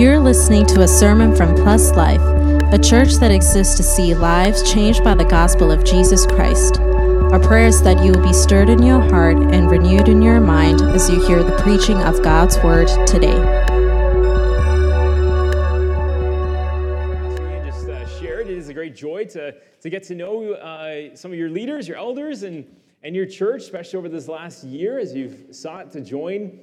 You're listening to a sermon from Plus Life, a church that exists to see lives changed by the gospel of Jesus Christ. Our prayer is that you will be stirred in your heart and renewed in your mind as you hear the preaching of God's word today. just uh, shared. It is a great joy to, to get to know uh, some of your leaders, your elders, and, and your church, especially over this last year as you've sought to join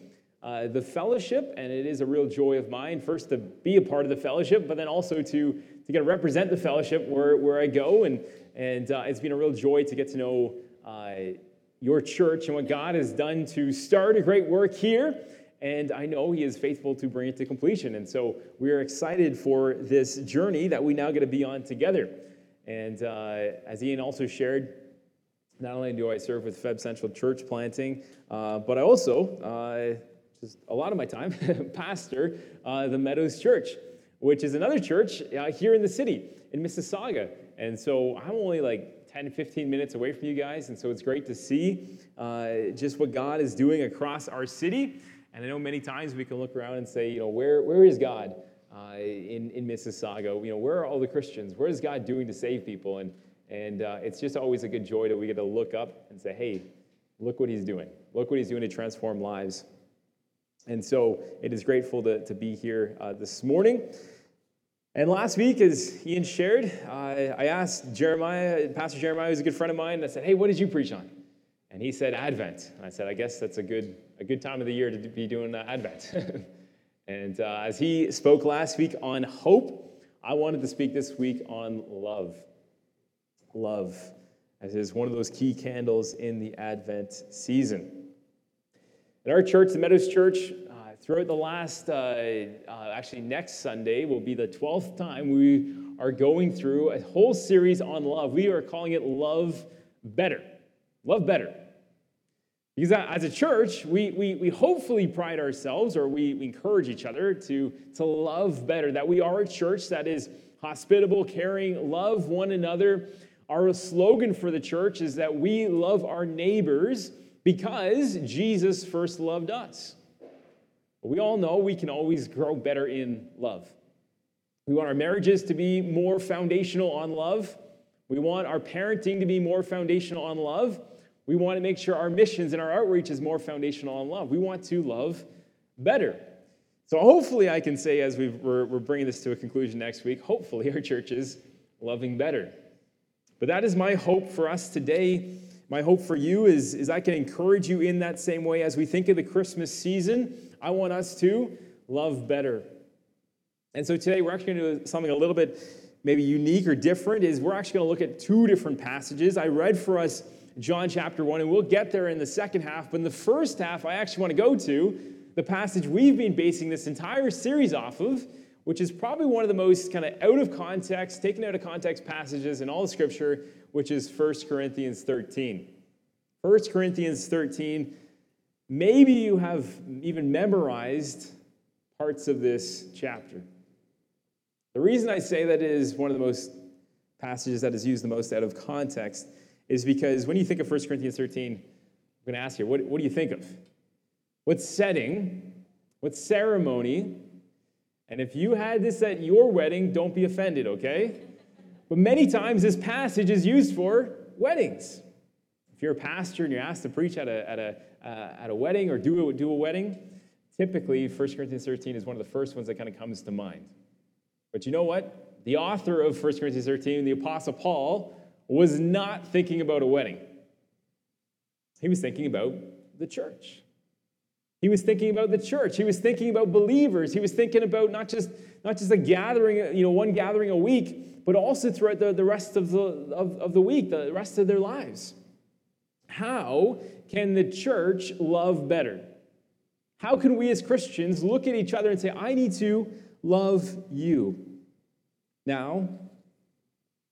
uh, the fellowship, and it is a real joy of mine, first to be a part of the fellowship, but then also to, to get to represent the fellowship where, where I go. And, and uh, it's been a real joy to get to know uh, your church and what God has done to start a great work here. And I know He is faithful to bring it to completion. And so we are excited for this journey that we now get to be on together. And uh, as Ian also shared, not only do I serve with FEB Central Church planting, uh, but I also just a lot of my time, pastor uh, the Meadows Church, which is another church uh, here in the city in Mississauga. And so I'm only like 10, 15 minutes away from you guys. And so it's great to see uh, just what God is doing across our city. And I know many times we can look around and say, you know, where, where is God uh, in, in Mississauga? You know, where are all the Christians? What is God doing to save people? And, and uh, it's just always a good joy that we get to look up and say, hey, look what he's doing. Look what he's doing to transform lives. And so it is grateful to, to be here uh, this morning. And last week, as Ian shared, uh, I asked Jeremiah, Pastor Jeremiah, who's a good friend of mine, I said, Hey, what did you preach on? And he said, Advent. And I said, I guess that's a good, a good time of the year to be doing uh, Advent. and as he spoke last week on hope, I wanted to speak this week on love. Love, as is one of those key candles in the Advent season. At our church, the Meadows Church, uh, throughout the last, uh, uh, actually next Sunday will be the 12th time we are going through a whole series on love. We are calling it Love Better. Love Better. Because as a church, we, we, we hopefully pride ourselves or we, we encourage each other to, to love better, that we are a church that is hospitable, caring, love one another. Our slogan for the church is that we love our neighbors because Jesus first loved us. We all know we can always grow better in love. We want our marriages to be more foundational on love. We want our parenting to be more foundational on love. We want to make sure our missions and our outreach is more foundational on love. We want to love better. So, hopefully, I can say as we are we're bringing this to a conclusion next week, hopefully, our church is loving better. But that is my hope for us today my hope for you is, is I can encourage you in that same way as we think of the Christmas season. I want us to love better. And so today we're actually going to do something a little bit maybe unique or different is we're actually going to look at two different passages. I read for us John chapter 1 and we'll get there in the second half, but in the first half I actually want to go to the passage we've been basing this entire series off of, which is probably one of the most kind of out of context, taken out of context passages in all of scripture which is 1 Corinthians 13. 1 Corinthians 13, maybe you have even memorized parts of this chapter. The reason I say that is one of the most passages that is used the most out of context is because when you think of 1 Corinthians 13, I'm going to ask you, what, what do you think of? What setting? What ceremony? And if you had this at your wedding, don't be offended, okay? But many times this passage is used for weddings. If you're a pastor and you're asked to preach at a, at a, uh, at a wedding or do a, do a wedding, typically 1 Corinthians 13 is one of the first ones that kind of comes to mind. But you know what? The author of 1 Corinthians 13, the Apostle Paul, was not thinking about a wedding. He was thinking about the church. He was thinking about the church. He was thinking about believers. He was thinking about not just, not just a gathering, you know, one gathering a week, but also throughout the, the rest of the, of, of the week, the rest of their lives. How can the church love better? How can we as Christians look at each other and say, I need to love you? Now,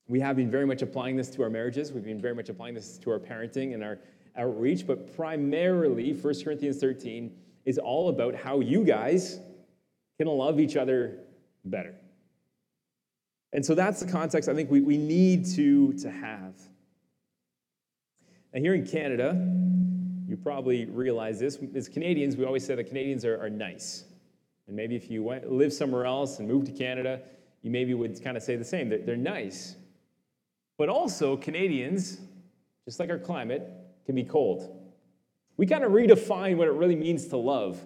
we have been very much applying this to our marriages. We've been very much applying this to our parenting and our outreach, but primarily, 1 Corinthians 13 is all about how you guys can love each other better. And so that's the context I think we, we need to, to have. Now, here in Canada, you probably realize this. As Canadians, we always say that Canadians are, are nice. And maybe if you went, live somewhere else and moved to Canada, you maybe would kind of say the same. They're, they're nice. But also, Canadians, just like our climate, can be cold. We kind of redefine what it really means to love.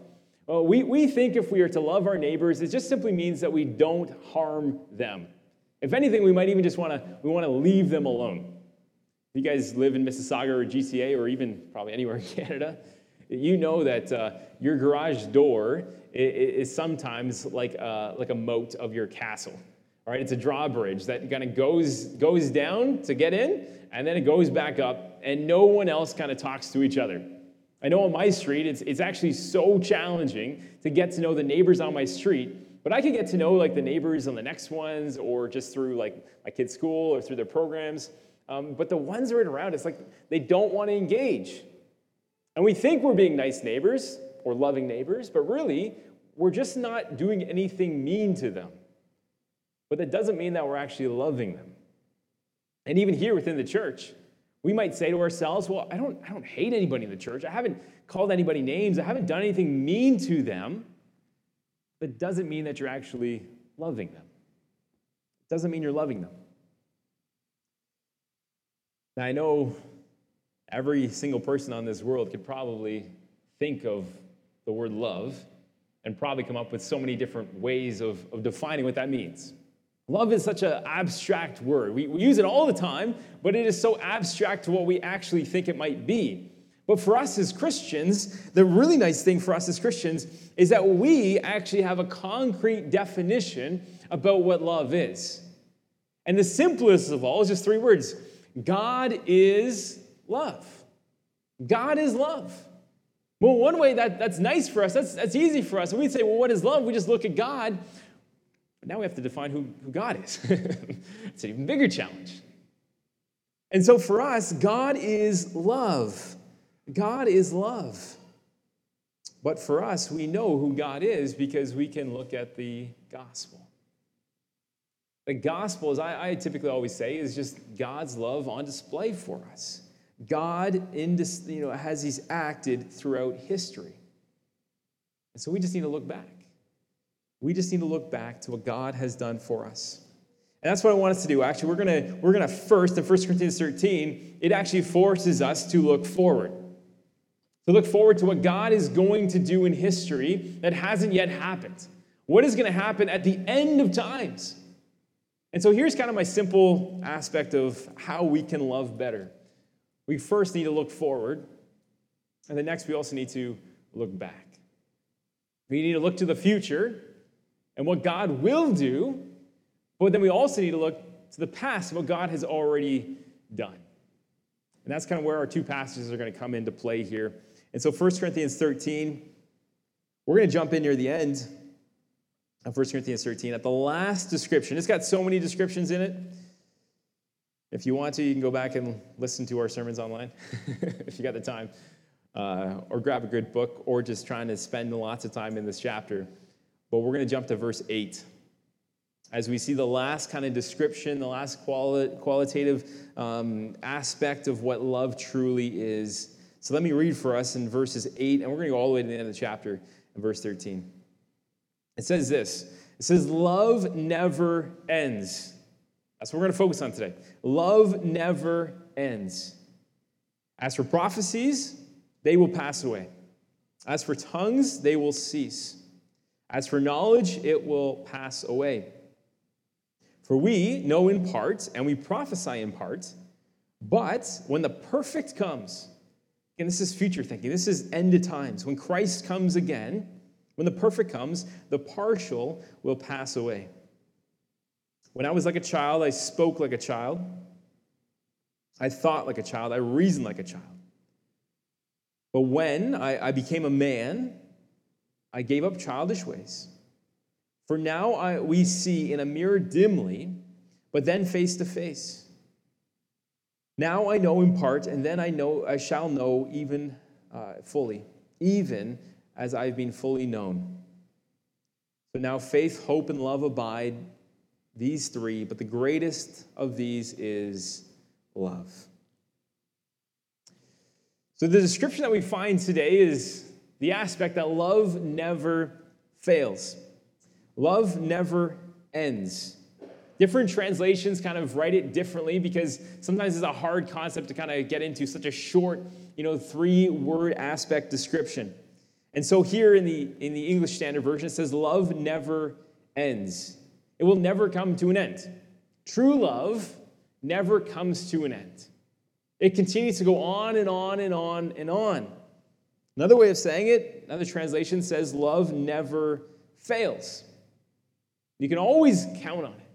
Well, we, we think if we are to love our neighbors, it just simply means that we don't harm them. If anything, we might even just want to we want to leave them alone. If you guys live in Mississauga or GTA or even probably anywhere in Canada, you know that uh, your garage door is sometimes like a, like a moat of your castle. All right, it's a drawbridge that kind of goes goes down to get in, and then it goes back up, and no one else kind of talks to each other. I know on my street, it's, it's actually so challenging to get to know the neighbors on my street, but I can get to know like the neighbors on the next ones or just through like my kids' school or through their programs. Um, but the ones right around, it's like they don't want to engage. And we think we're being nice neighbors or loving neighbors, but really, we're just not doing anything mean to them. But that doesn't mean that we're actually loving them. And even here within the church, we might say to ourselves, well, I don't, I don't hate anybody in the church. I haven't called anybody names. I haven't done anything mean to them. But doesn't mean that you're actually loving them. It doesn't mean you're loving them. Now, I know every single person on this world could probably think of the word love and probably come up with so many different ways of, of defining what that means. Love is such an abstract word. We, we use it all the time, but it is so abstract to what we actually think it might be. But for us as Christians, the really nice thing for us as Christians is that we actually have a concrete definition about what love is. And the simplest of all is just three words God is love. God is love. Well, one way that, that's nice for us, that's, that's easy for us. We'd say, well, what is love? We just look at God. Now we have to define who, who God is. it's an even bigger challenge. And so for us, God is love. God is love. But for us, we know who God is because we can look at the gospel. The gospel, as I, I typically always say, is just God's love on display for us. God in you know, has He's acted throughout history. And so we just need to look back. We just need to look back to what God has done for us. And that's what I want us to do. Actually, we're gonna we're gonna first in 1 Corinthians 13, it actually forces us to look forward. To look forward to what God is going to do in history that hasn't yet happened. What is going to happen at the end of times? And so here's kind of my simple aspect of how we can love better. We first need to look forward, and then next we also need to look back. We need to look to the future and what God will do, but then we also need to look to the past, what God has already done. And that's kind of where our two passages are going to come into play here. And so 1 Corinthians 13, we're going to jump in near the end of 1 Corinthians 13 at the last description. It's got so many descriptions in it. If you want to, you can go back and listen to our sermons online if you got the time, uh, or grab a good book, or just trying to spend lots of time in this chapter. But we're going to jump to verse 8 as we see the last kind of description, the last quali- qualitative um, aspect of what love truly is. So let me read for us in verses 8, and we're going to go all the way to the end of the chapter in verse 13. It says this It says, Love never ends. That's what we're going to focus on today. Love never ends. As for prophecies, they will pass away. As for tongues, they will cease. As for knowledge, it will pass away. For we know in part, and we prophesy in part, but when the perfect comes, and this is future thinking, this is end of times. When Christ comes again, when the perfect comes, the partial will pass away. When I was like a child, I spoke like a child. I thought like a child. I reasoned like a child. But when I, I became a man, I gave up childish ways. For now I, we see in a mirror dimly, but then face to face. Now I know in part, and then I know I shall know even uh, fully, even as I've been fully known. So now faith, hope, and love abide, these three, but the greatest of these is love. So the description that we find today is the aspect that love never fails. Love never ends. Different translations kind of write it differently because sometimes it's a hard concept to kind of get into such a short, you know, three word aspect description. And so here in the, in the English Standard Version, it says, Love never ends. It will never come to an end. True love never comes to an end. It continues to go on and on and on and on. Another way of saying it, another translation says, Love never fails. You can always count on it.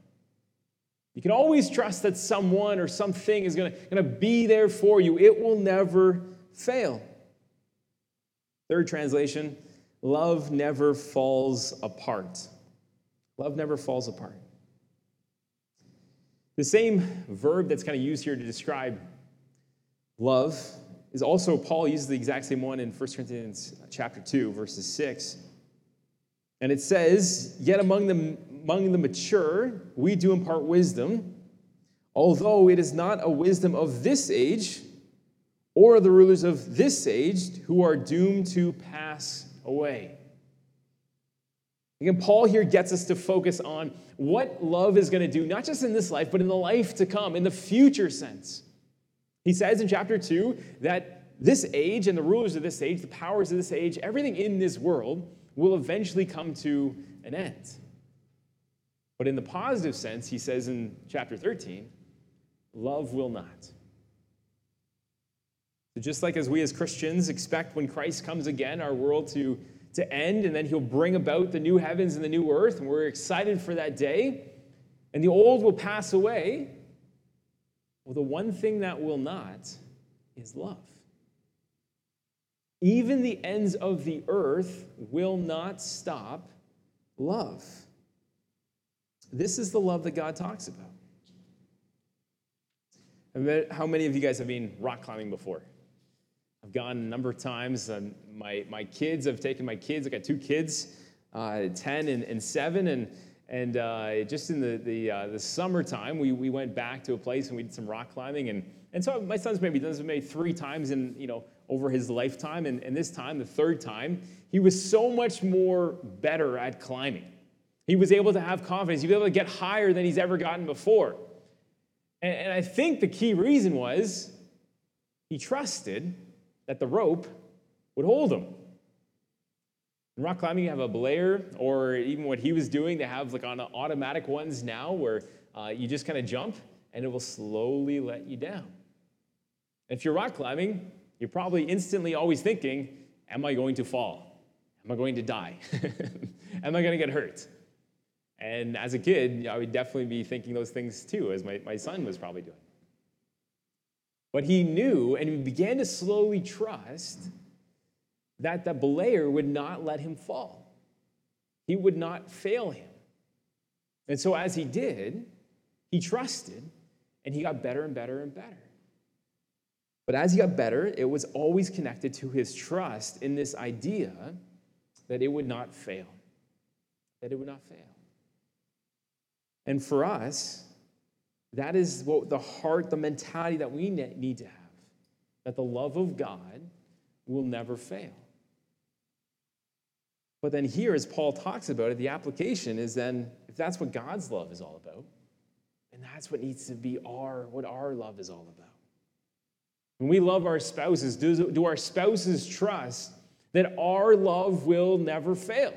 You can always trust that someone or something is going to be there for you. It will never fail. Third translation love never falls apart. Love never falls apart. The same verb that's kind of used here to describe love is also, Paul uses the exact same one in 1 Corinthians chapter 2, verses 6. And it says, Yet among the, among the mature, we do impart wisdom, although it is not a wisdom of this age or the rulers of this age who are doomed to pass away. Again, Paul here gets us to focus on what love is going to do, not just in this life, but in the life to come, in the future sense. He says in chapter 2 that this age and the rulers of this age, the powers of this age, everything in this world will eventually come to an end. But in the positive sense, he says in chapter 13, love will not. So just like as we as Christians expect when Christ comes again, our world to, to end, and then he'll bring about the new heavens and the new earth, and we're excited for that day, and the old will pass away. Well, the one thing that will not is love. Even the ends of the earth will not stop love. This is the love that God talks about. How many of you guys have been rock climbing before? I've gone a number of times. And my, my kids, I've taken my kids, I've got two kids, uh, 10 and, and 7. And, and uh, just in the, the, uh, the summertime, we, we went back to a place and we did some rock climbing. And, and so my son's maybe done this maybe three times in, you know, over his lifetime. And, and this time, the third time, he was so much more better at climbing. He was able to have confidence. He was able to get higher than he's ever gotten before. And, and I think the key reason was he trusted that the rope would hold him. In rock climbing, you have a belayer, or even what he was doing, they have like on automatic ones now where uh, you just kind of jump and it will slowly let you down. If you're rock climbing, you're probably instantly always thinking, Am I going to fall? Am I going to die? Am I going to get hurt? And as a kid, I would definitely be thinking those things too, as my, my son was probably doing. But he knew and he began to slowly trust that the belayer would not let him fall. He would not fail him. And so as he did, he trusted and he got better and better and better. But as he got better, it was always connected to his trust in this idea that it would not fail. That it would not fail. And for us, that is what the heart, the mentality that we need to have that the love of God will never fail. But then, here, as Paul talks about it, the application is then if that's what God's love is all about, and that's what needs to be our what our love is all about. When we love our spouses, do, do our spouses trust that our love will never fail?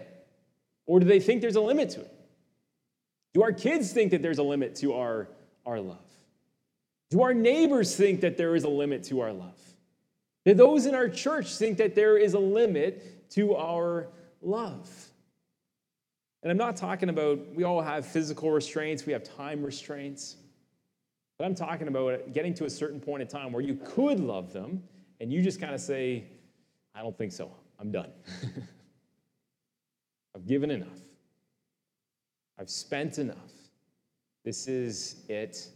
Or do they think there's a limit to it? Do our kids think that there's a limit to our our love? Do our neighbors think that there is a limit to our love? Do those in our church think that there is a limit to our love? And I'm not talking about, we all have physical restraints, we have time restraints. But I'm talking about getting to a certain point in time where you could love them and you just kind of say, I don't think so. I'm done. I've given enough. I've spent enough. This is it.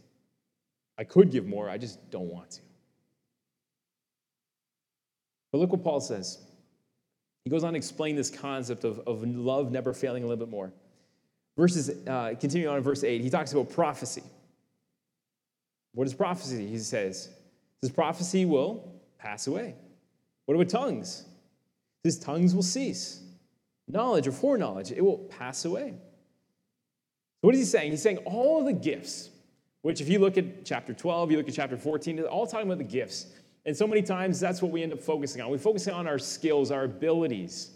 I could give more, I just don't want to. But look what Paul says. He goes on to explain this concept of, of love never failing a little bit more. Verses, uh, continuing on in verse 8, he talks about prophecy. What is prophecy? He says, This prophecy will pass away. What about tongues? His tongues will cease. knowledge or foreknowledge, it will pass away. So what is he saying? He's saying all of the gifts, which if you look at chapter 12, you look at chapter 14, they're all talking about the gifts. And so many times that's what we end up focusing on. We focus on our skills, our abilities.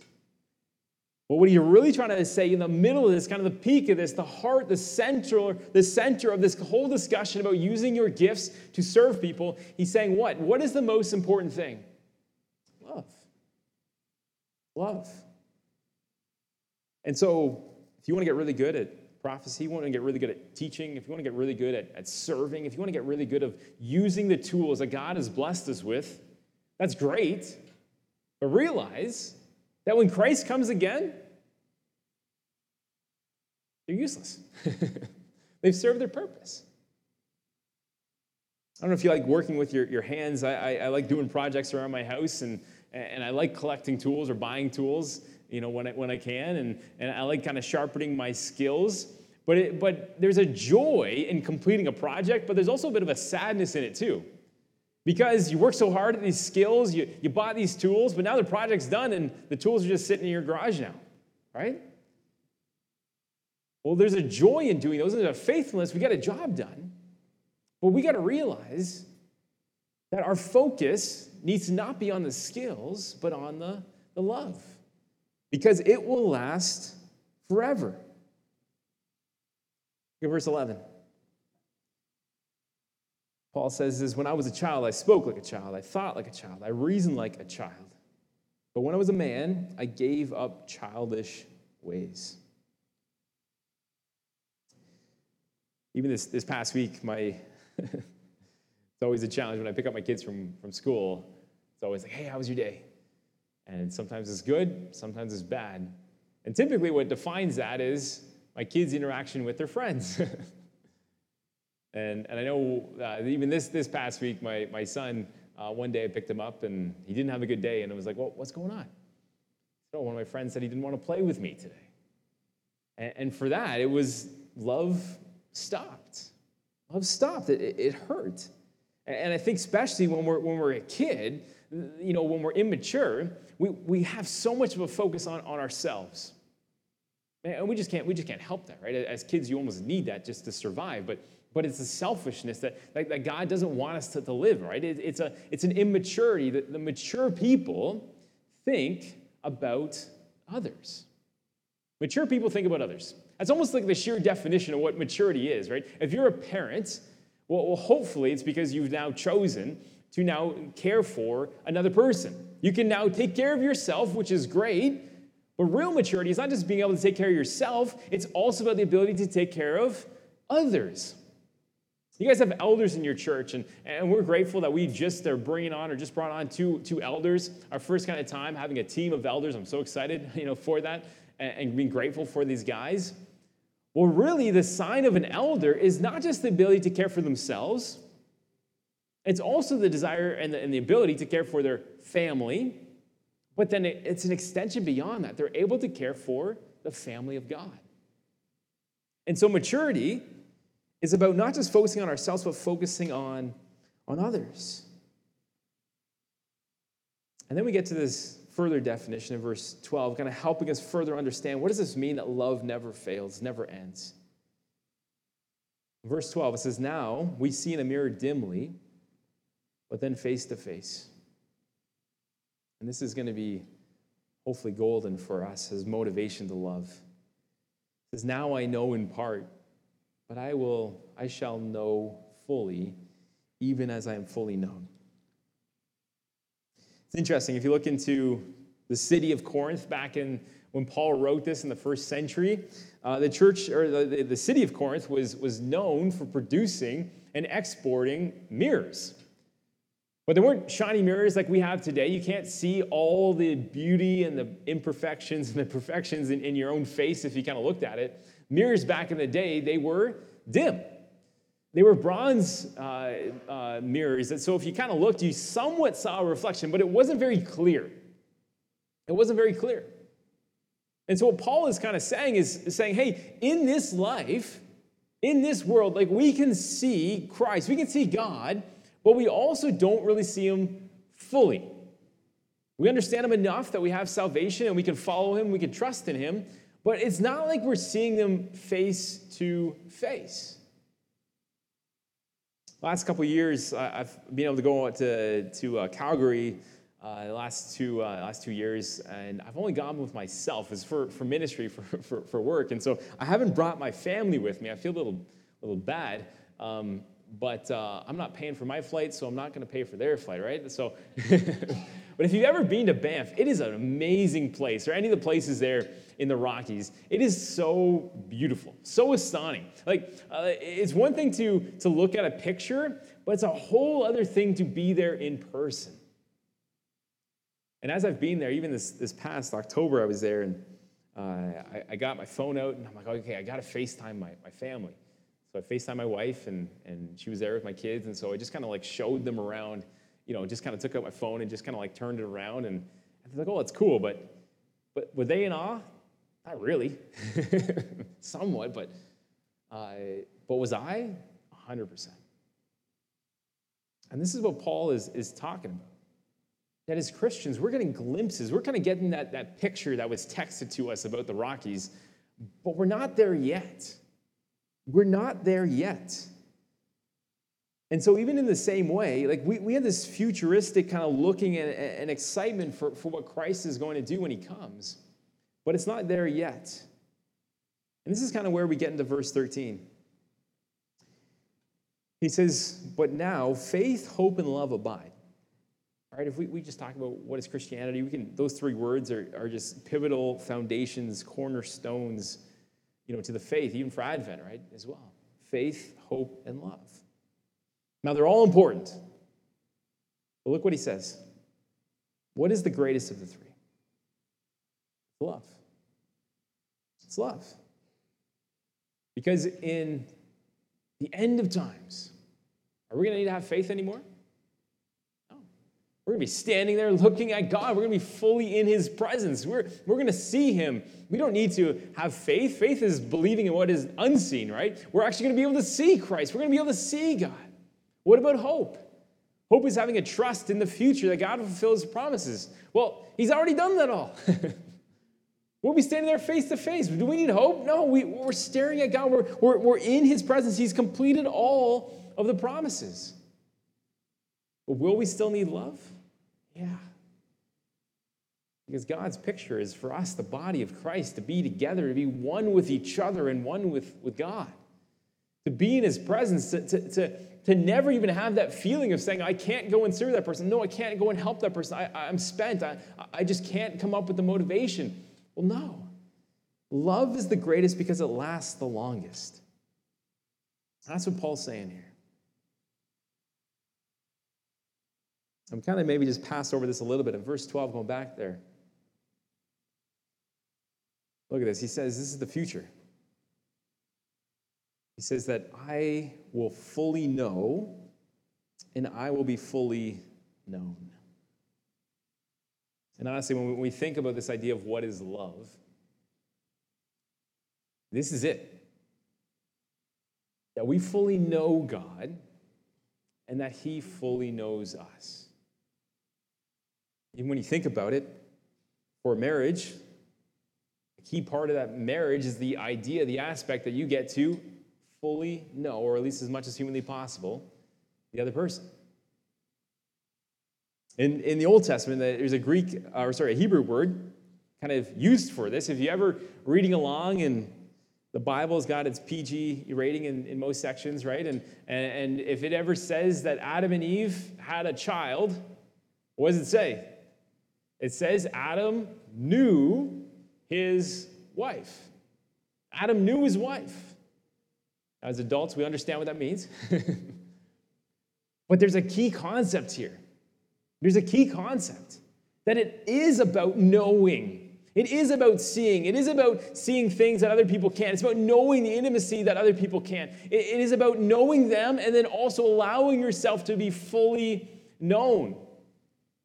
But what are you really trying to say in the middle of this, kind of the peak of this, the heart, the center, the center of this whole discussion about using your gifts to serve people, he's saying what? What is the most important thing? Love. Love. And so, if you want to get really good at prophecy, you want to get really good at teaching, if you want to get really good at, at serving, if you want to get really good of using the tools that God has blessed us with, that's great. But realize that when Christ comes again, they're useless. They've served their purpose. I don't know if you like working with your, your hands. I, I, I, like doing projects around my house, and, and I like collecting tools or buying tools, you know, when I, when I can, and, and I like kind of sharpening my skills. But, it, but there's a joy in completing a project, but there's also a bit of a sadness in it too. Because you work so hard at these skills, you, you bought these tools, but now the project's done and the tools are just sitting in your garage now, right? Well, there's a joy in doing those, there's a faithfulness. We got a job done. But we got to realize that our focus needs to not be on the skills, but on the, the love. Because it will last forever. Look at verse 11. Paul says this when I was a child, I spoke like a child, I thought like a child, I reasoned like a child. But when I was a man, I gave up childish ways. Even this, this past week, my it's always a challenge when I pick up my kids from, from school. It's always like, hey, how was your day? And sometimes it's good, sometimes it's bad. And typically, what defines that is my kids' interaction with their friends. And, and I know uh, even this, this past week, my, my son, uh, one day I picked him up and he didn't have a good day. And I was like, well, what's going on? So one of my friends said he didn't want to play with me today. And, and for that, it was love stopped. Love stopped. It, it, hurt. And I think especially when we're, when we're a kid, you know, when we're immature, we, we have so much of a focus on, on ourselves. And we just can't, we just can't help that, right? As kids, you almost need that just to survive. But but it's a selfishness that, that, that God doesn't want us to, to live, right? It, it's, a, it's an immaturity that the mature people think about others. Mature people think about others. That's almost like the sheer definition of what maturity is, right? If you're a parent, well, well hopefully it's because you've now chosen to now care for another person. You can now take care of yourself, which is great, but real maturity is not just being able to take care of yourself, it's also about the ability to take care of others. You guys have elders in your church, and, and we're grateful that we just are bringing on or just brought on two, two elders. Our first kind of time having a team of elders. I'm so excited, you know, for that and, and being grateful for these guys. Well, really, the sign of an elder is not just the ability to care for themselves, it's also the desire and the, and the ability to care for their family, but then it, it's an extension beyond that. They're able to care for the family of God. And so, maturity is about not just focusing on ourselves, but focusing on, on others. And then we get to this further definition in verse 12, kind of helping us further understand what does this mean that love never fails, never ends. verse 12, it says, Now we see in a mirror dimly, but then face to face. And this is going to be hopefully golden for us as motivation to love. It says, Now I know in part but I will, I shall know fully, even as I am fully known. It's interesting, if you look into the city of Corinth back in when Paul wrote this in the first century, uh, the church or the, the city of Corinth was, was known for producing and exporting mirrors. But they weren't shiny mirrors like we have today. You can't see all the beauty and the imperfections and the perfections in, in your own face if you kind of looked at it. Mirrors back in the day, they were dim. They were bronze uh, uh, mirrors, and so if you kind of looked, you somewhat saw a reflection, but it wasn't very clear. It wasn't very clear. And so what Paul is kind of saying is, is saying, hey, in this life, in this world, like we can see Christ, we can see God, but we also don't really see him fully. We understand him enough that we have salvation and we can follow him, we can trust in him, but it's not like we're seeing them face to face. Last couple years, I've been able to go to, to uh, Calgary uh, the last two, uh, last two years, and I've only gone with myself. It's for, for ministry, for, for, for work, and so I haven't brought my family with me. I feel a little, little bad. Um, but uh, I'm not paying for my flight, so I'm not going to pay for their flight, right? So, but if you've ever been to Banff, it is an amazing place, or any of the places there in the Rockies. It is so beautiful, so astounding. Like, uh, it's one thing to to look at a picture, but it's a whole other thing to be there in person. And as I've been there, even this this past October, I was there, and uh, I, I got my phone out, and I'm like, okay, I got to FaceTime my my family. I FaceTime my wife, and, and she was there with my kids. And so I just kind of like showed them around, you know, just kind of took out my phone and just kind of like turned it around. And they're like, oh, it's cool. But, but were they in awe? Not really. Somewhat, but, uh, but was I? 100%. And this is what Paul is, is talking about. That as Christians, we're getting glimpses. We're kind of getting that, that picture that was texted to us about the Rockies, but we're not there yet. We're not there yet. And so, even in the same way, like we, we have this futuristic kind of looking and, and excitement for, for what Christ is going to do when he comes, but it's not there yet. And this is kind of where we get into verse 13. He says, But now faith, hope, and love abide. All right, if we, we just talk about what is Christianity, we can those three words are, are just pivotal foundations, cornerstones you know, to the faith, even for Advent, right, as well. Faith, hope, and love. Now, they're all important. But look what he says. What is the greatest of the three? Love. It's love. Because in the end of times, are we going to need to have faith anymore? We're going to be standing there looking at God. We're going to be fully in His presence. We're, we're going to see Him. We don't need to have faith. Faith is believing in what is unseen, right? We're actually going to be able to see Christ. We're going to be able to see God. What about hope? Hope is having a trust in the future that God will fulfill His promises. Well, He's already done that all. we'll be standing there face to face. Do we need hope? No, we, we're staring at God. We're, we're, we're in His presence. He's completed all of the promises. But will we still need love? Yeah. Because God's picture is for us, the body of Christ, to be together, to be one with each other and one with, with God. To be in his presence, to, to, to, to never even have that feeling of saying, I can't go and serve that person. No, I can't go and help that person. I, I'm spent. I, I just can't come up with the motivation. Well, no. Love is the greatest because it lasts the longest. That's what Paul's saying here. I'm kind of maybe just pass over this a little bit. In verse 12, going back there. Look at this. He says, This is the future. He says that I will fully know and I will be fully known. And honestly, when we think about this idea of what is love, this is it. That we fully know God and that He fully knows us. Even when you think about it, for marriage, a key part of that marriage is the idea, the aspect that you get to fully know, or at least as much as humanly possible, the other person. In, in the Old Testament, there's a Greek, or sorry, a Hebrew word kind of used for this. If you ever reading along and the Bible's got its PG rating in, in most sections, right? And, and, and if it ever says that Adam and Eve had a child, what does it say? It says Adam knew his wife. Adam knew his wife. As adults, we understand what that means. but there's a key concept here. There's a key concept that it is about knowing. It is about seeing. It is about seeing things that other people can't. It's about knowing the intimacy that other people can't. it is about knowing them and then also allowing yourself to be fully known.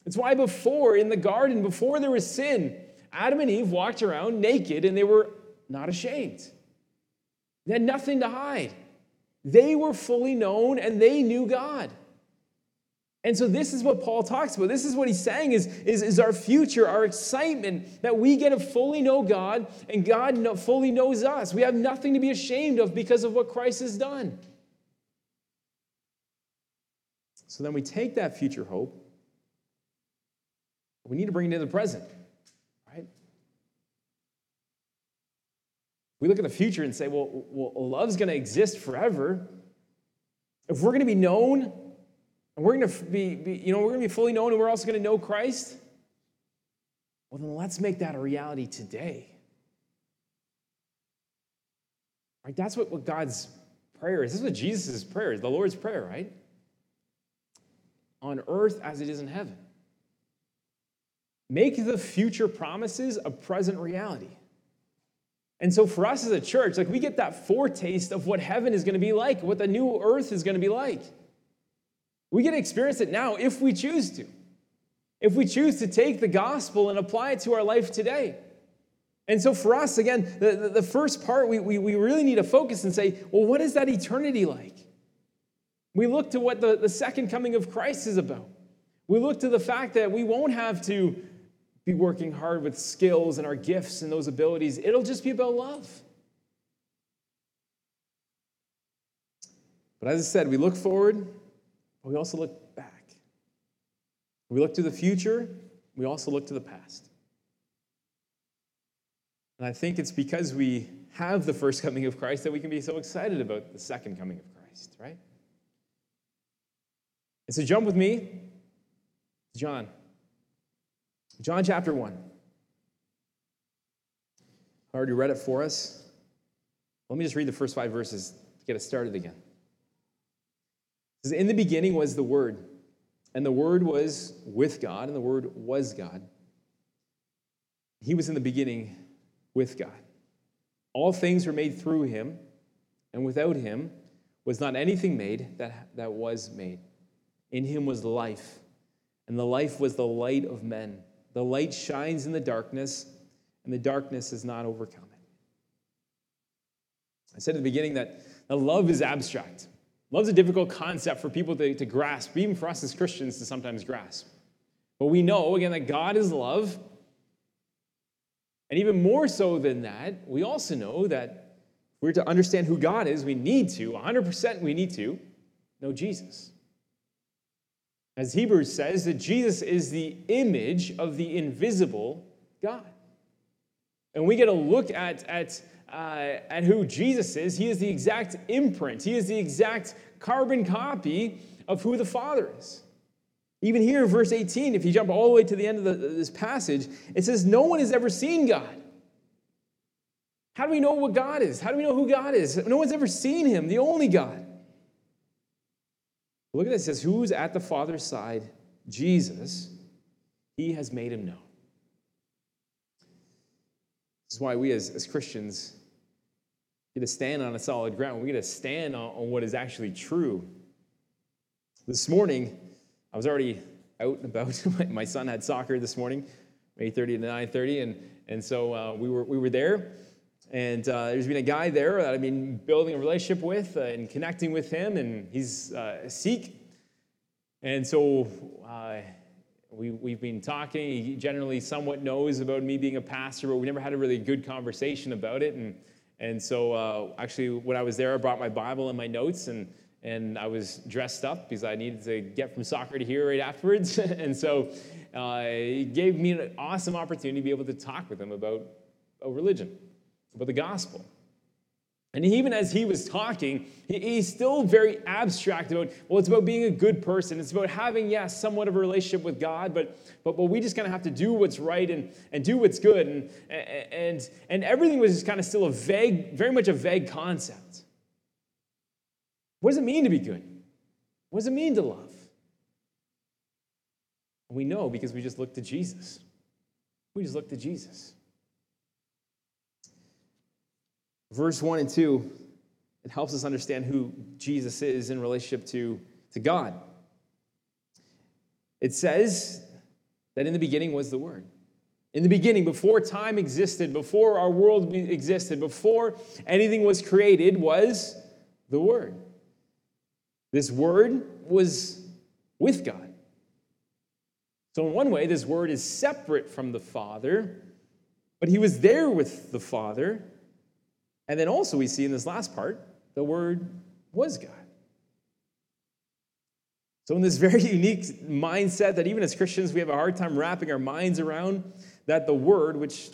It's why before in the garden, before there was sin, Adam and Eve walked around naked and they were not ashamed. They had nothing to hide. They were fully known and they knew God. And so this is what Paul talks about. This is what he's saying is, is, is our future, our excitement that we get to fully know God and God know, fully knows us. We have nothing to be ashamed of because of what Christ has done. So then we take that future hope. We need to bring it into the present, right? We look at the future and say, well, well love's going to exist forever. If we're going to be known and we're going to be, be you know, we're going to be fully known and we're also going to know Christ, well, then let's make that a reality today. Right? That's what, what God's prayer is. This is what Jesus' prayer is, the Lord's prayer, right? On earth as it is in heaven. Make the future promises a present reality. And so for us as a church, like we get that foretaste of what heaven is going to be like, what the new earth is going to be like. We get to experience it now if we choose to. If we choose to take the gospel and apply it to our life today. And so for us, again, the, the, the first part, we, we, we really need to focus and say, well, what is that eternity like? We look to what the, the second coming of Christ is about. We look to the fact that we won't have to be working hard with skills and our gifts and those abilities. It'll just be about love. But as I said, we look forward but we also look back. We look to the future, we also look to the past. And I think it's because we have the first coming of Christ that we can be so excited about the second coming of Christ, right? And so jump with me John. John chapter 1. I already read it for us. Let me just read the first five verses to get us started again says, In the beginning was the Word, and the Word was with God, and the Word was God. He was in the beginning with God. All things were made through him, and without him was not anything made that, that was made. In him was life, and the life was the light of men. The light shines in the darkness, and the darkness has not overcome. I said at the beginning that, that love is abstract. Love's a difficult concept for people to, to grasp, even for us as Christians to sometimes grasp. But we know, again, that God is love. And even more so than that, we also know that if we're to understand who God is, we need to, 100% we need to, know Jesus. As Hebrews says, that Jesus is the image of the invisible God. And we get a look at, at uh, at who Jesus is, he is the exact imprint, he is the exact carbon copy of who the Father is. Even here, verse 18, if you jump all the way to the end of the, this passage, it says, No one has ever seen God. How do we know what God is? How do we know who God is? No one's ever seen him, the only God. Look at this. It says, Who's at the Father's side? Jesus. He has made him known. This is why we as, as Christians get to stand on a solid ground. We get to stand on, on what is actually true. This morning, I was already out and about. My son had soccer this morning, 8.30 to 9.30, and, and so uh, we, were, we were there. And uh, there's been a guy there that I've been building a relationship with uh, and connecting with him, and he's uh, Sikh. And so uh, we, we've been talking. He generally somewhat knows about me being a pastor, but we never had a really good conversation about it. And and so, uh, actually, when I was there, I brought my Bible and my notes, and, and I was dressed up because I needed to get from soccer to here right afterwards. and so, uh, it gave me an awesome opportunity to be able to talk with him about religion, about the gospel. And even as he was talking, he's still very abstract about, well, it's about being a good person. It's about having, yes, somewhat of a relationship with God, but, but, but we just kind of have to do what's right and, and do what's good. And, and, and everything was just kind of still a vague, very much a vague concept. What does it mean to be good? What does it mean to love? We know because we just look to Jesus. We just look to Jesus. Verse 1 and 2, it helps us understand who Jesus is in relationship to, to God. It says that in the beginning was the Word. In the beginning, before time existed, before our world existed, before anything was created, was the Word. This Word was with God. So, in one way, this word is separate from the Father, but he was there with the Father. And then also, we see in this last part, the word was God. So, in this very unique mindset that even as Christians we have a hard time wrapping our minds around, that the word, which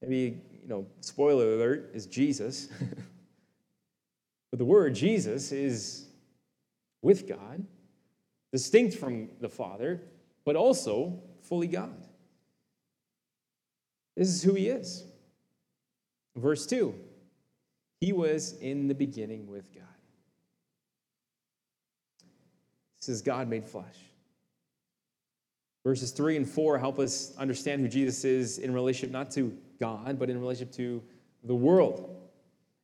maybe, you know, spoiler alert, is Jesus, but the word Jesus is with God, distinct from the Father, but also fully God. This is who he is. Verse 2 He was in the beginning with God. This is God made flesh. Verses 3 and 4 help us understand who Jesus is in relationship not to God, but in relationship to the world.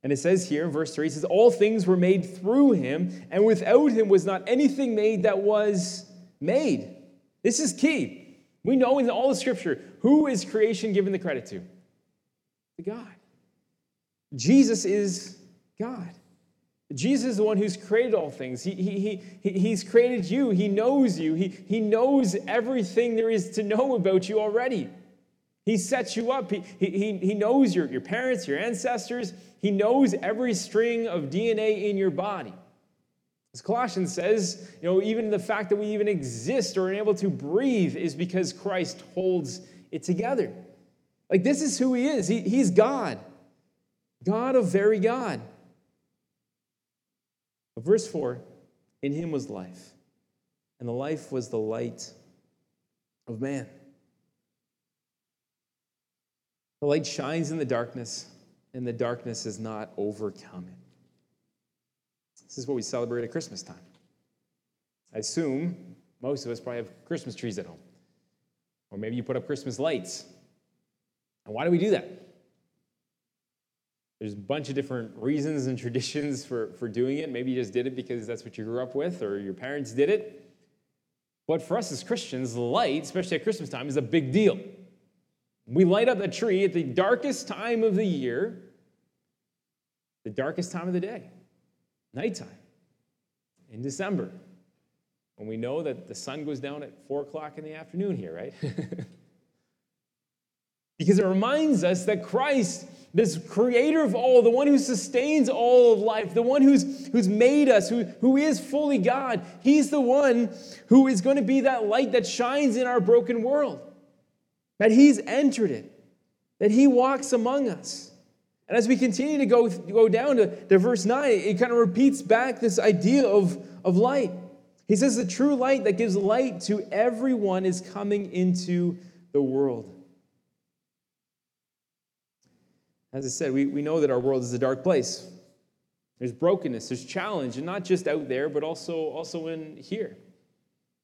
And it says here in verse 3, it says, All things were made through him, and without him was not anything made that was made. This is key. We know in all the scripture who is creation given the credit to? To God. Jesus is God. Jesus is the one who's created all things. He, he, he, he's created you. He knows you. He, he knows everything there is to know about you already. He sets you up. He, he, he knows your, your parents, your ancestors. He knows every string of DNA in your body. As Colossians says, you know, even the fact that we even exist or are able to breathe is because Christ holds it together. Like, this is who he is. He, he's God, God of very God. But verse 4 In him was life, and the life was the light of man. The light shines in the darkness, and the darkness is not overcome. This is what we celebrate at Christmas time. I assume most of us probably have Christmas trees at home. Or maybe you put up Christmas lights. And why do we do that? There's a bunch of different reasons and traditions for, for doing it. Maybe you just did it because that's what you grew up with or your parents did it. But for us as Christians, light, especially at Christmas time, is a big deal. We light up the tree at the darkest time of the year, the darkest time of the day nighttime in December when we know that the sun goes down at four o'clock in the afternoon here, right? because it reminds us that Christ, this creator of all, the one who sustains all of life, the one who's, who's made us, who, who is fully God, he's the one who is going to be that light that shines in our broken world. That he's entered it, that he walks among us. And as we continue to go, go down to, to verse 9, it kind of repeats back this idea of, of light. He says, The true light that gives light to everyone is coming into the world. As I said, we, we know that our world is a dark place. There's brokenness, there's challenge, and not just out there, but also, also in here.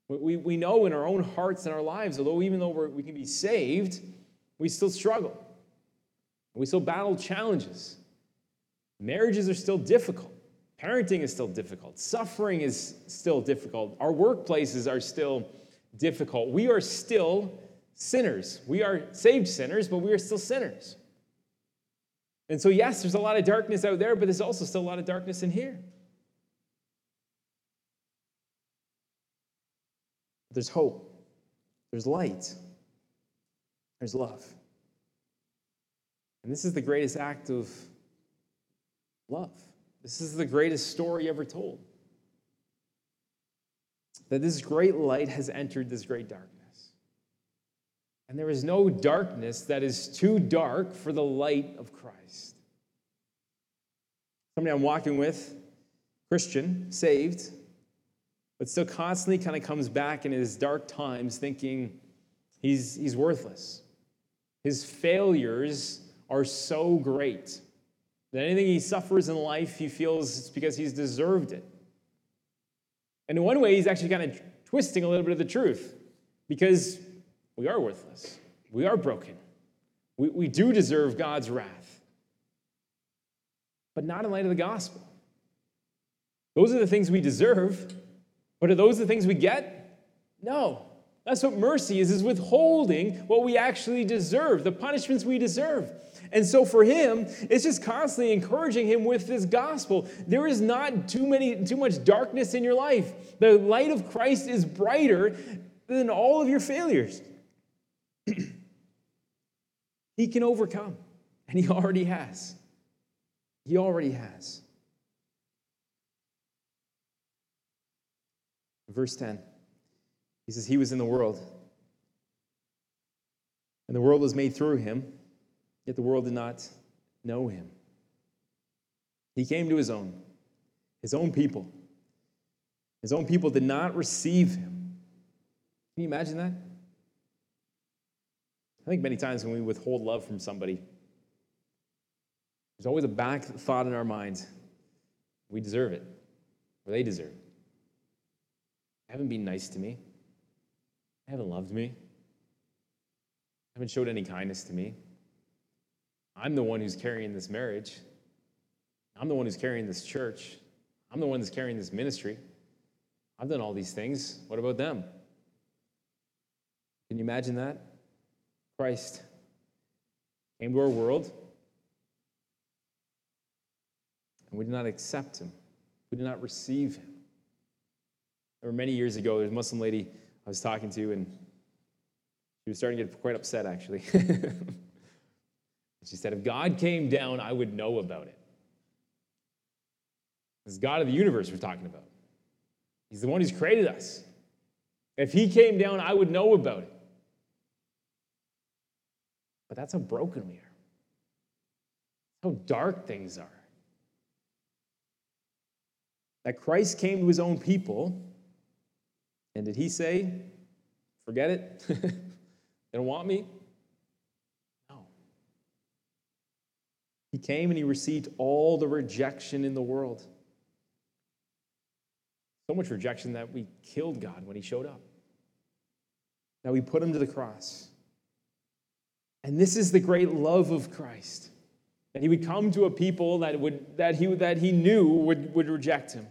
We, we know in our own hearts and our lives, although even though we can be saved, we still struggle. We still battle challenges. Marriages are still difficult. Parenting is still difficult. Suffering is still difficult. Our workplaces are still difficult. We are still sinners. We are saved sinners, but we are still sinners. And so, yes, there's a lot of darkness out there, but there's also still a lot of darkness in here. There's hope, there's light, there's love. And this is the greatest act of love. This is the greatest story ever told. That this great light has entered this great darkness. And there is no darkness that is too dark for the light of Christ. Somebody I'm walking with, Christian, saved, but still constantly kind of comes back in his dark times thinking he's, he's worthless. His failures are so great that anything he suffers in life, he feels it's because he's deserved it. And in one way, he's actually kind of twisting a little bit of the truth because we are worthless, we are broken, we, we do deserve God's wrath, but not in light of the gospel. Those are the things we deserve, but are those the things we get? No. That's what mercy is, is withholding what we actually deserve, the punishments we deserve. And so for him, it's just constantly encouraging him with this gospel. There is not too many too much darkness in your life. The light of Christ is brighter than all of your failures. He can overcome, and He already has. He already has. Verse 10, he says, He was in the world, and the world was made through him, yet the world did not know him. He came to his own, his own people. His own people did not receive him. Can you imagine that? I think many times when we withhold love from somebody, there's always a back thought in our minds we deserve it, or they deserve it. They haven't been nice to me, they haven't loved me, They haven't showed any kindness to me. I'm the one who's carrying this marriage. I'm the one who's carrying this church. I'm the one that's carrying this ministry. I've done all these things. What about them? Can you imagine that? Christ came to our world, and we did not accept him. We did not receive him. There were many years ago, there's a Muslim lady I was talking to, and she was starting to get quite upset, actually. she said, If God came down, I would know about it. This God of the universe we're talking about. He's the one who's created us. If He came down, I would know about it. But that's how broken we are, how dark things are. That Christ came to His own people, and did He say, forget it? they don't want me? No. He came and He received all the rejection in the world. So much rejection that we killed God when he showed up. Now we put him to the cross. And this is the great love of Christ that he would come to a people that, would, that, he, that he knew would, would reject him.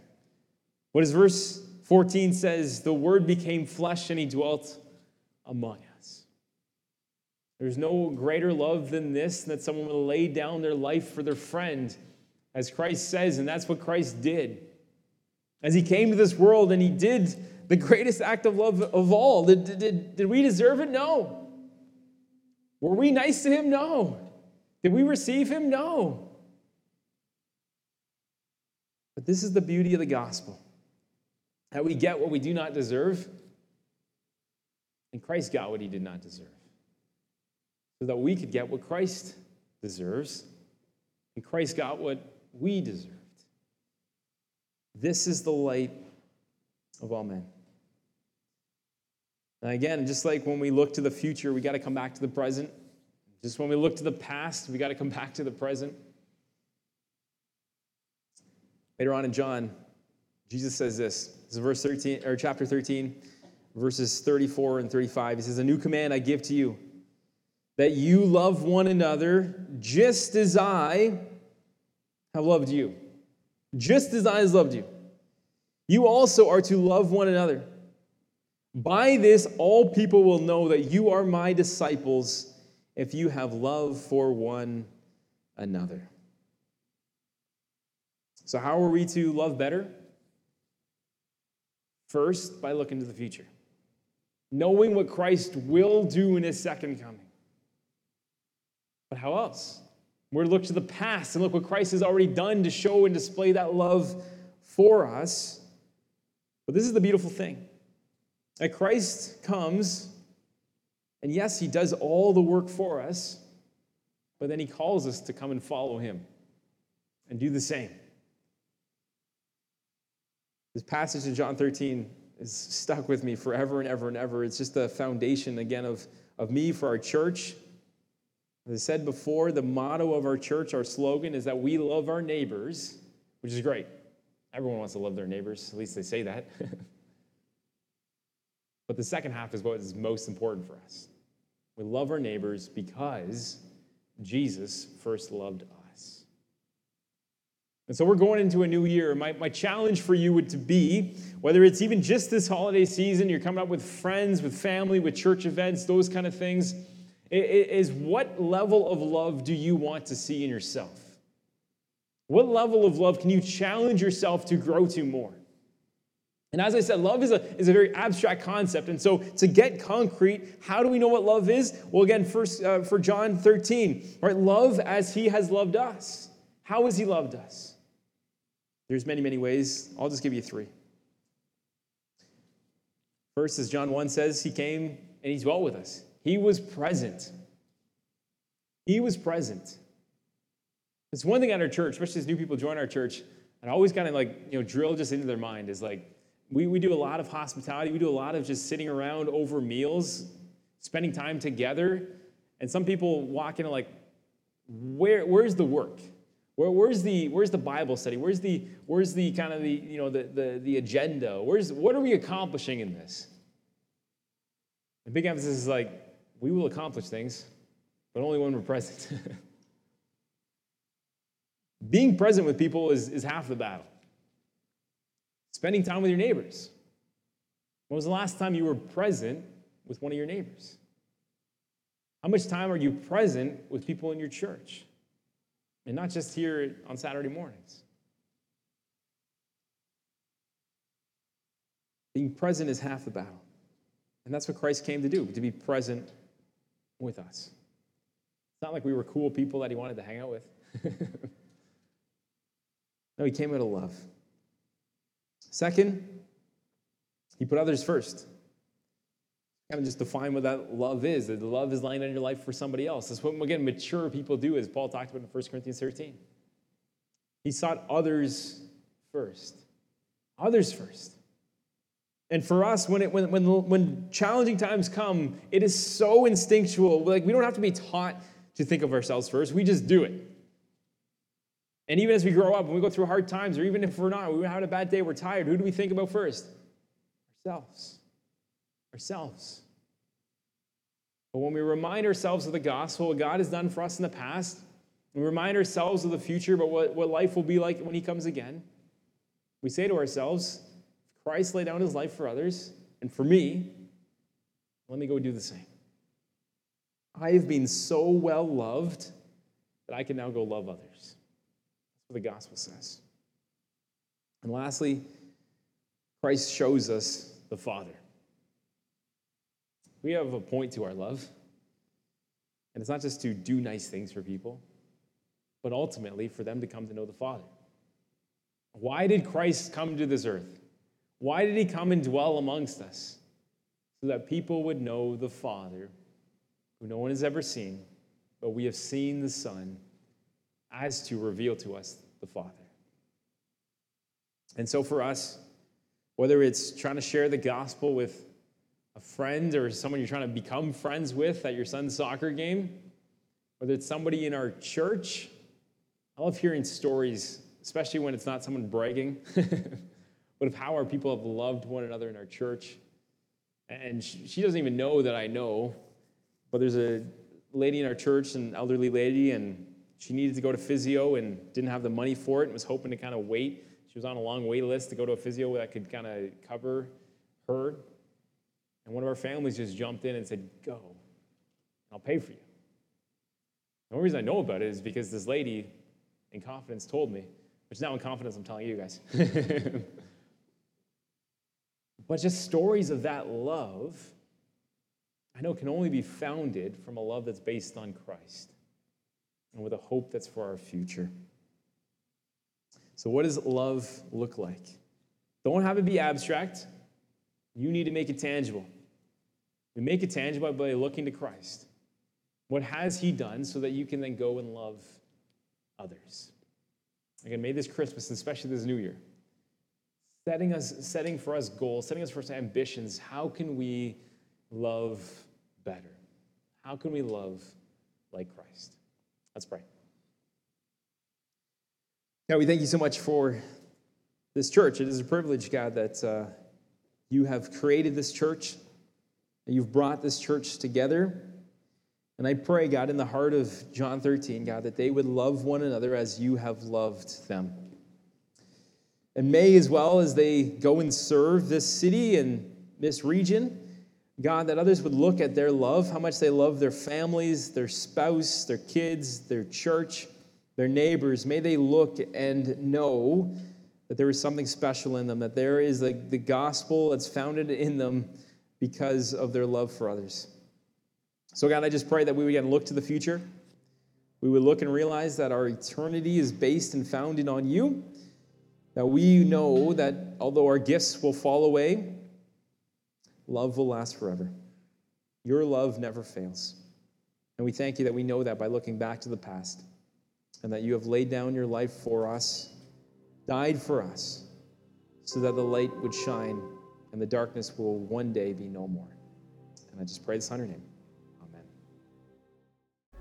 What does verse 14 says, the word became flesh and he dwelt among us. There's no greater love than this, that someone will lay down their life for their friend, as Christ says, and that's what Christ did. As he came to this world and he did the greatest act of love of all. Did, did, did we deserve it? No. Were we nice to him? No. Did we receive him? No. But this is the beauty of the gospel that we get what we do not deserve, and Christ got what he did not deserve. So that we could get what Christ deserves, and Christ got what we deserved. This is the light of all men. Again, just like when we look to the future, we got to come back to the present. Just when we look to the past, we got to come back to the present. Later on in John, Jesus says this. This is verse 13 or chapter 13, verses 34 and 35. He says, "A new command I give to you, that you love one another just as I have loved you." just as I have loved you. You also are to love one another. By this, all people will know that you are my disciples if you have love for one another. So, how are we to love better? First, by looking to the future, knowing what Christ will do in his second coming. But how else? We're to look to the past and look what Christ has already done to show and display that love for us. But this is the beautiful thing that Christ comes, and yes, he does all the work for us, but then he calls us to come and follow him and do the same. This passage in John 13 is stuck with me forever and ever and ever. It's just the foundation, again, of, of me for our church as I said before, the motto of our church, our slogan is that we love our neighbors, which is great. Everyone wants to love their neighbors, at least they say that. but the second half is what is most important for us. We love our neighbors because Jesus first loved us. And so we're going into a new year. My, my challenge for you would to be, whether it's even just this holiday season, you're coming up with friends, with family, with church events, those kind of things is what level of love do you want to see in yourself? What level of love can you challenge yourself to grow to more? And as I said, love is a, is a very abstract concept. And so to get concrete, how do we know what love is? Well, again, first uh, for John 13, right? Love as he has loved us. How has he loved us? There's many, many ways. I'll just give you three. First, as John 1 says, he came and he dwelt with us. He was present. He was present. It's one thing at our church, especially as new people join our church, and I always kind of like, you know, drill just into their mind is like, we, we do a lot of hospitality. We do a lot of just sitting around over meals, spending time together. And some people walk in and like, where, where's the work? Where, where's the where's the Bible study? Where's the where's the kind of the you know the, the, the agenda? Where's what are we accomplishing in this? The big emphasis is like we will accomplish things, but only when we're present. Being present with people is, is half the battle. Spending time with your neighbors. When was the last time you were present with one of your neighbors? How much time are you present with people in your church? And not just here on Saturday mornings. Being present is half the battle. And that's what Christ came to do, to be present with us. It's not like we were cool people that he wanted to hang out with. no, he came out of love. Second, he put others first. Kind of just define what that love is. That the love is laying down your life for somebody else. That's what, again, mature people do, as Paul talked about in 1 Corinthians 13. He sought others first. Others first. And for us, when, it, when, when, when challenging times come, it is so instinctual. Like, we don't have to be taught to think of ourselves first, we just do it. And even as we grow up, when we go through hard times, or even if we're not, we're having a bad day, we're tired, who do we think about first? Ourselves. Ourselves. But when we remind ourselves of the gospel, what God has done for us in the past, and we remind ourselves of the future about what, what life will be like when He comes again, we say to ourselves, Christ laid down His life for others, and for me, let me go do the same. I have been so well loved that I can now go love others what the gospel says. And lastly, Christ shows us the Father. We have a point to our love. And it's not just to do nice things for people, but ultimately for them to come to know the Father. Why did Christ come to this earth? Why did he come and dwell amongst us? So that people would know the Father, who no one has ever seen, but we have seen the Son as to reveal to us the Father. And so for us, whether it's trying to share the gospel with a friend or someone you're trying to become friends with at your son's soccer game, whether it's somebody in our church, I love hearing stories, especially when it's not someone bragging, but of how our people have loved one another in our church. And she doesn't even know that I know, but there's a lady in our church, an elderly lady, and she needed to go to physio and didn't have the money for it and was hoping to kind of wait. She was on a long wait list to go to a physio that could kind of cover her. And one of our families just jumped in and said, Go, I'll pay for you. The only reason I know about it is because this lady in confidence told me, which now in confidence I'm telling you guys. but just stories of that love, I know can only be founded from a love that's based on Christ and with a hope that's for our future. So, what does love look like? Don't have it be abstract. You need to make it tangible. We make it tangible by looking to Christ. What has He done so that you can then go and love others? Again, may this Christmas, especially this New Year, setting us, setting for us goals, setting us for us ambitions. How can we love better? How can we love like Christ? Let's pray. God, we thank you so much for this church. It is a privilege, God, that uh, you have created this church, that you've brought this church together. And I pray, God, in the heart of John 13, God, that they would love one another as you have loved them. And may, as well as they go and serve this city and this region, God, that others would look at their love, how much they love their families, their spouse, their kids, their church, their neighbors. May they look and know that there is something special in them, that there is the, the gospel that's founded in them because of their love for others. So, God, I just pray that we would again look to the future. We would look and realize that our eternity is based and founded on you. That we know that although our gifts will fall away, love will last forever. Your love never fails. And we thank you that we know that by looking back to the past and that you have laid down your life for us, died for us, so that the light would shine and the darkness will one day be no more. And I just pray this in your name.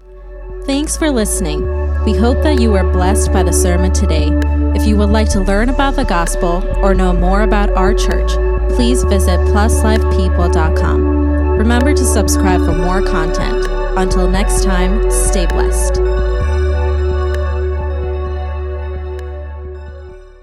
Amen. Thanks for listening. We hope that you were blessed by the sermon today. If you would like to learn about the gospel or know more about our church, please visit pluslifepeople.com. Remember to subscribe for more content. Until next time, stay blessed.